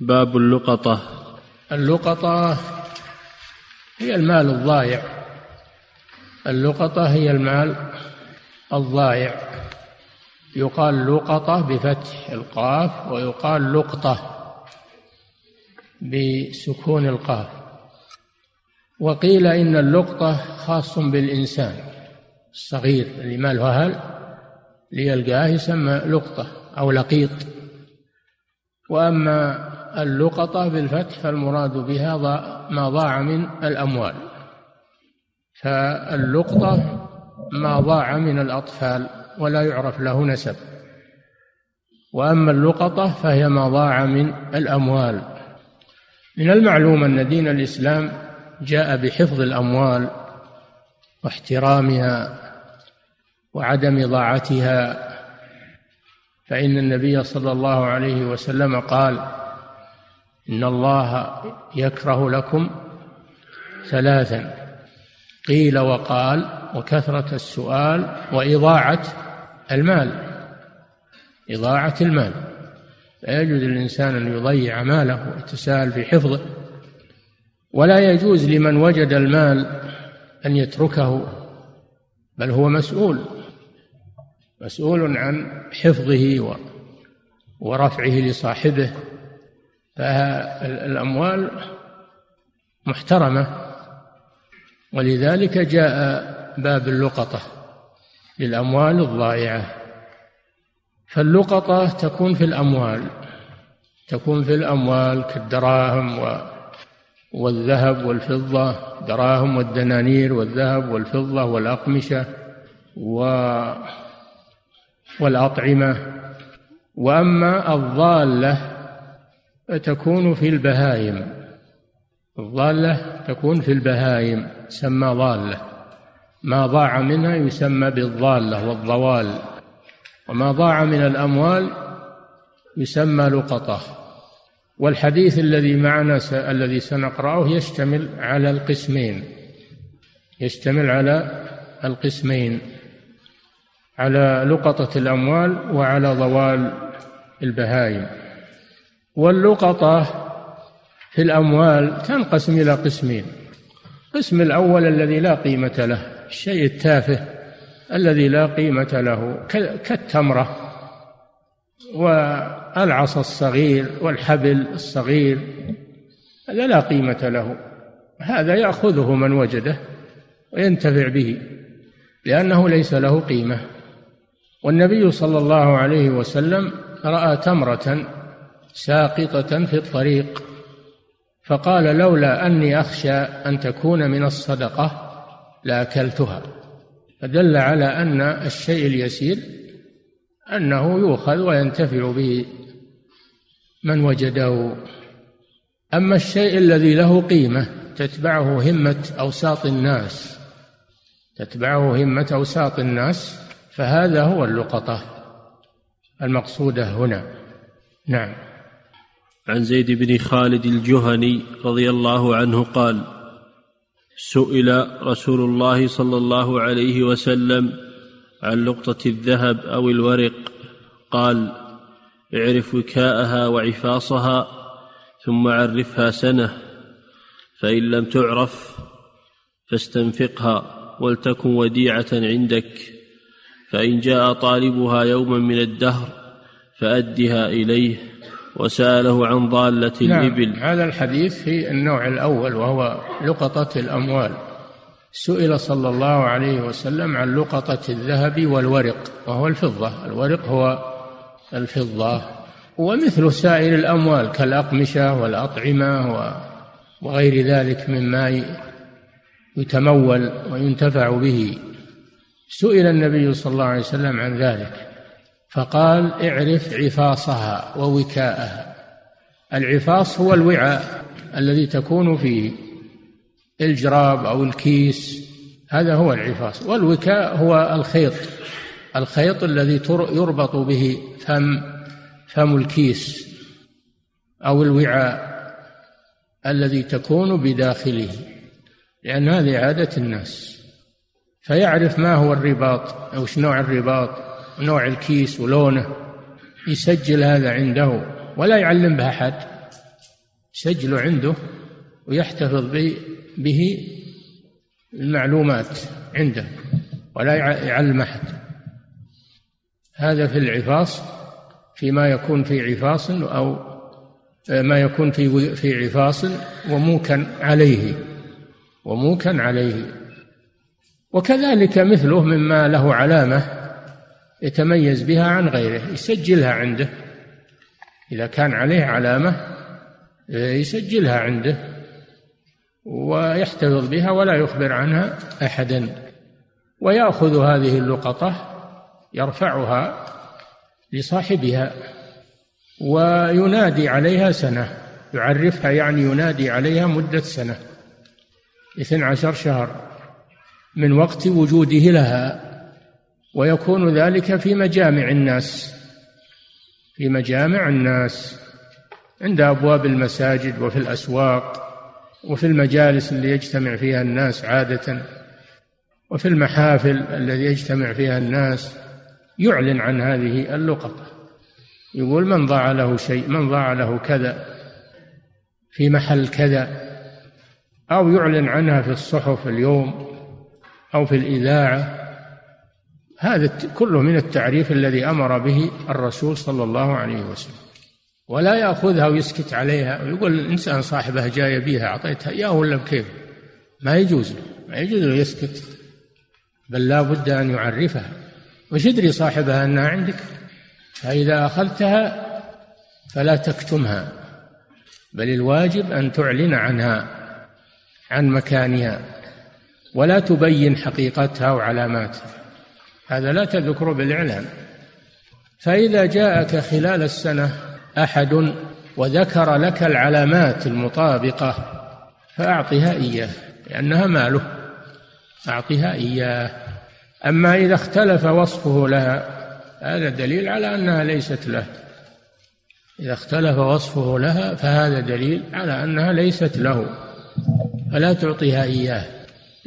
باب اللقطة. اللقطة هي المال الضائع اللقطة هي المال الضائع يقال لقطة بفتح القاف ويقال لقطة بسكون القاف. وقيل إن اللقطة خاص بالإنسان الصغير اللي ما له أهل ليلقاه يسمى لقطة أو لقيط. وأما اللقطة بالفتح فالمراد بها ما ضاع من الأموال. فاللقطة ما ضاع من الأطفال ولا يعرف له نسب. وأما اللقطة فهي ما ضاع من الأموال. من المعلوم أن دين الإسلام جاء بحفظ الأموال واحترامها وعدم إضاعتها فإن النبي صلى الله عليه وسلم قال إن الله يكره لكم ثلاثا. قيل وقال وكثرة السؤال وإضاعة المال. إضاعة المال. لا يجوز للإنسان أن يضيع ماله ويتساهل في حفظه. ولا يجوز لمن وجد المال أن يتركه بل هو مسؤول. مسؤول عن حفظه ورفعه لصاحبه. فالأموال محترمة ولذلك جاء باب اللقطة للأموال الضائعة. فاللقطة تكون في الأموال تكون في الأموال كالدراهم و والذهب والفضة دراهم والدنانير والذهب والفضة والأقمشة و والأطعمة. وأما الضالة فتكون في البهائم. الضالة تكون في البهائم تسمى ضالة. ما ضاع منها يسمى بالضالة والضوال. وما ضاع من الأموال يسمى لقطة. والحديث الذي معنا س... الذي سنقرأه يشتمل على القسمين. يشتمل على القسمين. على لقطة الأموال وعلى ضوال البهائم. واللقطة في الأموال تنقسم إلى قسمين. القسم الأول الذي لا قيمة له الشيء التافه الذي لا قيمة له كالتمرة والعصا الصغير والحبل الصغير هذا لا قيمة له. هذا يأخذه من وجده وينتفع به لأنه ليس له قيمة. والنبي صلى الله عليه وسلم رأى تمرة ساقطة في الطريق فقال لولا أني أخشى أن تكون من الصدقة لأكلتها. فدل على أن الشيء اليسير أنه يؤخذ وينتفع به من وجده. أما الشيء الذي له قيمة تتبعه همة أوساط الناس تتبعه همة أوساط الناس فهذا هو اللقطة المقصودة هنا. نعم. عن زيد بن خالد الجهني رضي الله عنه قال سئل رسول الله صلى الله عليه وسلم عن لقطة الذهب أو الورق قال اعرف وكاءها وعفاصها ثم عرفها سنة فإن لم تعرف فاستنفقها ولتكن وديعة عندك فإن جاء طالبها يوما من الدهر فأدها إليه. وسأله عن ضالة نعم الإبل. هذا الحديث في النوع الأول وهو لقطة الأموال. سئل صلى الله عليه وسلم عن لقطة الذهب والورق وهو الفضة. الورق هو الفضة. ومثل سائر الأموال كالأقمشة والأطعمة وغير ذلك مما يتمول وينتفع به. سئل النبي صلى الله عليه وسلم عن ذلك. فقال اعرف عفاصها ووكاءها. العفاص هو الوعاء الذي تكون فيه الجراب أو الكيس. هذا هو العفاص. والوكاء هو الخيط. الخيط الذي يربط به فم فم الكيس أو الوعاء الذي تكون بداخله لأن هذه عادة الناس. فيعرف ما هو الرباط أو نوع الرباط. نوع الكيس ولونه يسجل هذا عنده ولا يعلم به أحد. يسجله عنده ويحتفظ به المعلومات عنده ولا يعلم أحد. هذا في العفاص فيما يكون في عفاص أو ما يكون في في عفاص وموكا عليه وموكا عليه. وكذلك مثله مما له علامة يتميز بها عن غيره يسجلها عنده. إذا كان عليه علامة يسجلها عنده ويحتفظ بها ولا يخبر عنها أحدا. ويأخذ هذه اللقطة يرفعها لصاحبها وينادي عليها سنة. يعرفها يعني ينادي عليها مدة سنة اثنى عشر شهر من وقت وجوده لها. ويكون ذلك في مجامع الناس في مجامع الناس عند أبواب المساجد وفي الأسواق وفي المجالس اللي يجتمع فيها الناس عادة وفي المحافل الذي يجتمع فيها الناس يعلن عن هذه اللقطة. يقول من ضاع له شيء من ضاع له كذا في محل كذا. أو يعلن عنها في الصحف اليوم أو في الإذاعة. هذا كله من التعريف الذي أمر به الرسول صلى الله عليه وسلم. ولا يأخذها ويسكت عليها ويقول الانسان صاحبها جاي بيها أعطيتها اياه ولا بكيف. ما يجوز له ما يجوز له يسكت. بل لا بد أن يعرفها. وش يدري صاحبها أنها عندك؟ فإذا أخذتها فلا تكتمها. بل الواجب أن تعلن عنها عن مكانها ولا تبين حقيقتها وعلاماتها. هذا لا تذكره بالإعلان فإذا جاءك خلال السنة أحد وذكر لك العلامات المطابقة فأعطها إياه لأنها ماله. أعطها إياه. أما إذا اختلف وصفه لها هذا دليل على أنها ليست له. إذا اختلف وصفه لها فهذا دليل على أنها ليست له. فلا تعطيها إياه.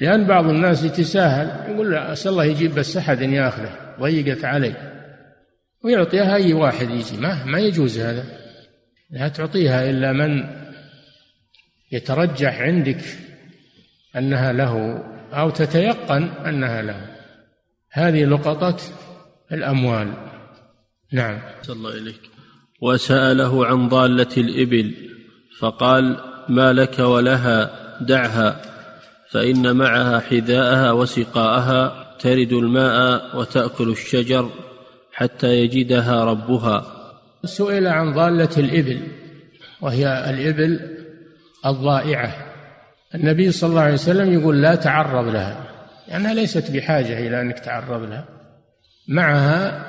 لأن بعض الناس يتساهل يقول لا أسأل الله يجيب بس أحد ياخذه ضيقت علي. ويعطيها أي واحد يجي ما ما يجوز هذا. لا تعطيها إلا من يترجح عندك أنها له أو تتيقن أنها له. هذه لقطة الأموال. نعم. صلى الله إليك. وسأله عن ضالة الإبل فقال ما لك ولها دعها. فإن معها حذاءها وسقاءها ترد الماء وتأكل الشجر حتى يجدها ربها. سئل عن ضالة الإبل وهي الإبل الضائعة. النبي صلى الله عليه وسلم يقول لا تعرض لها لأنها ليست بحاجة إلى أنك تعرض لها. معها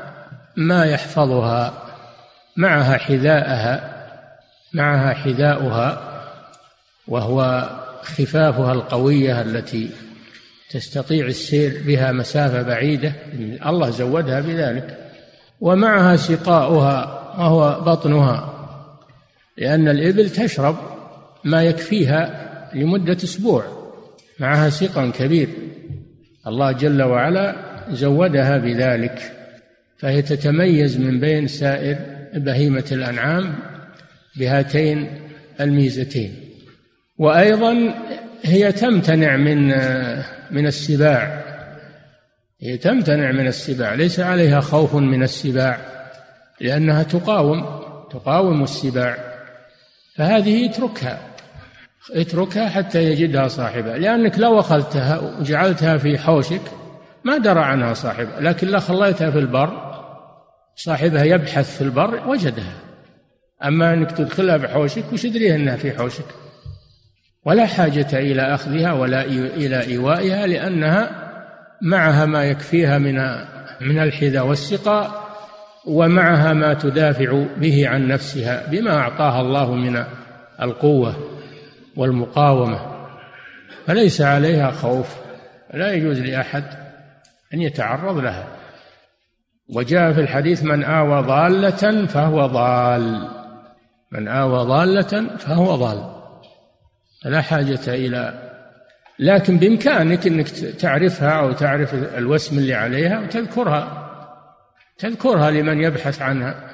ما يحفظها معها حذاءها معها حذاؤها وهو خفافها القوية التي تستطيع السير بها مسافة بعيدة. الله زودها بذلك. ومعها سقاؤها وهو بطنها؟ لأن الإبل تشرب ما يكفيها لمدة أسبوع. معها سقا كبير. الله جل وعلا زودها بذلك. فهي تتميز من بين سائر بهيمة الأنعام بهاتين الميزتين. وأيضا هي تمتنع من من السباع. هي تمتنع من السباع. ليس عليها خوف من السباع لأنها تقاوم تقاوم السباع. فهذه اتركها اتركها حتى يجدها صاحبها. لأنك لو أخذتها وجعلتها في حوشك ما درى عنها صاحبها. لكن لو خليتها في البر صاحبها يبحث في البر وجدها. أما أنك تدخلها بحوشك وش تدري أنها في حوشك؟ ولا حاجة إلى أخذها ولا إلى إيوائها لأنها معها ما يكفيها من من الحذاء والسقاء ومعها ما تدافع به عن نفسها بما أعطاها الله من القوة والمقاومة. فليس عليها خوف لا يجوز لأحد أن يتعرض لها. وجاء في الحديث من آوى ضالة فهو ضال. من آوى ضالة فهو ضال. لا حاجة إلى لكن بإمكانك أنك تعرفها أو تعرف الوسم اللي عليها وتذكرها تذكرها لمن يبحث عنها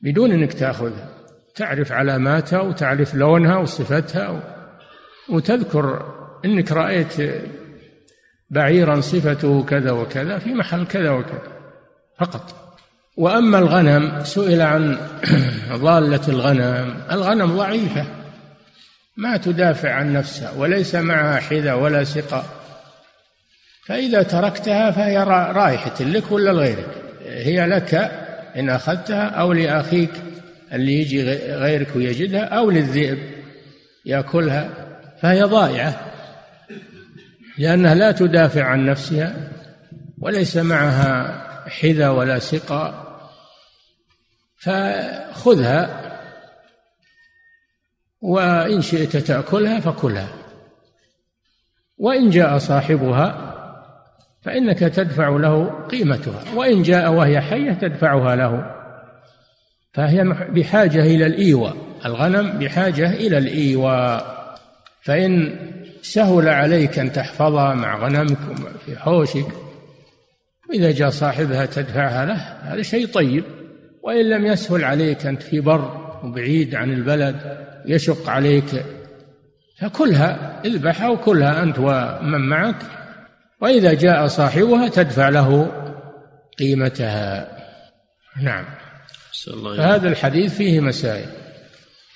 بدون أنك تأخذها. تعرف علاماتها وتعرف لونها وصفتها وتذكر إنك رأيت بعيرا صفته كذا وكذا في محل كذا وكذا فقط. وأما الغنم سئل عن ضالة الغنم. الغنم ضعيفة. ما تدافع عن نفسها وليس معها حذا ولا سقا فإذا تركتها فهي رائحة لك ولا لغيرك؟ هي لك إن أخذتها أو لأخيك اللي يجي غيرك ويجدها أو للذئب يأكلها فهي ضائعة. لأنها لا تدافع عن نفسها وليس معها حذا ولا سقا فخذها. وإن شئت تأكلها فكلها. وإن جاء صاحبها فإنك تدفع له قيمتها. وإن جاء وهي حية تدفعها له. فهي بحاجة إلى الإيواء. الغنم بحاجة إلى الإيواء. فإن سهل عليك أن تحفظها مع غنمك في حوشك وإذا جاء صاحبها تدفعها له هذا شيء طيب. وإن لم يسهل عليك أنت في بر وبعيد عن البلد يشق عليك. فكلها اذبحها وكلها أنت ومن معك وإذا جاء صاحبها تدفع له قيمتها. نعم. فهذا الحديث فيه مسائل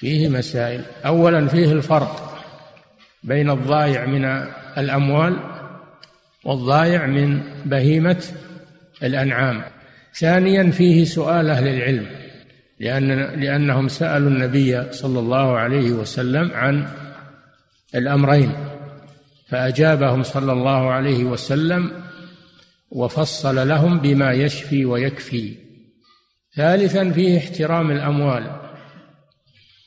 فيه مسائل. أولا فيه الفرق بين الضائع من الأموال والضائع من بهيمة الأنعام. ثانيا فيه سؤال أهل العلم. لأن لأنهم سألوا النبي صلى الله عليه وسلم عن الأمرين فأجابهم صلى الله عليه وسلم وفصل لهم بما يشفي ويكفي. ثالثا فيه احترام الأموال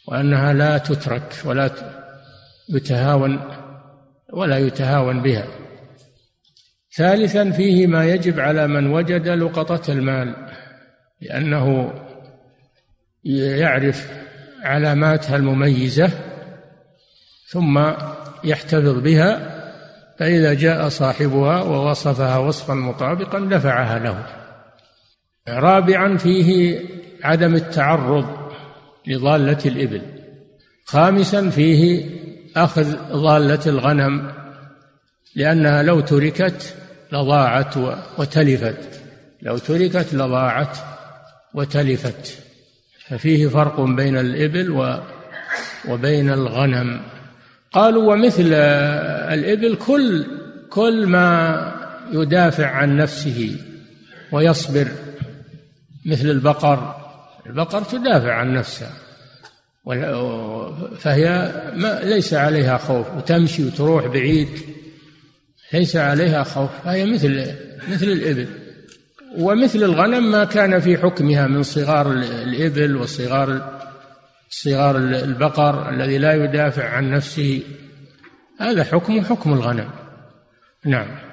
وأنها لا تترك ولا يتهاون ولا يتهاون بها. ثالثا فيه ما يجب على من وجد لقطة المال لأنه يعرف علاماتها المميزة ثم يحتفظ بها فإذا جاء صاحبها ووصفها وصفا مطابقا دفعها له. رابعا فيه عدم التعرض لضالة الإبل. خامسا فيه أخذ ضالة الغنم لأنها لو تركت لضاعت وتلفت. لو تركت لضاعت وتلفت. ففيه فرق بين الإبل وبين الغنم. قالوا ومثل الإبل كل كل ما يدافع عن نفسه ويصبر مثل البقر. البقر تدافع عن نفسها فهي ما ليس عليها خوف وتمشي وتروح بعيد ليس عليها خوف. فهي مثل مثل الإبل. ومثل الغنم ما كان في حكمها من صغار الإبل وصغار صغار البقر الذي لا يدافع عن نفسه. هذا حكم حكم الغنم. نعم.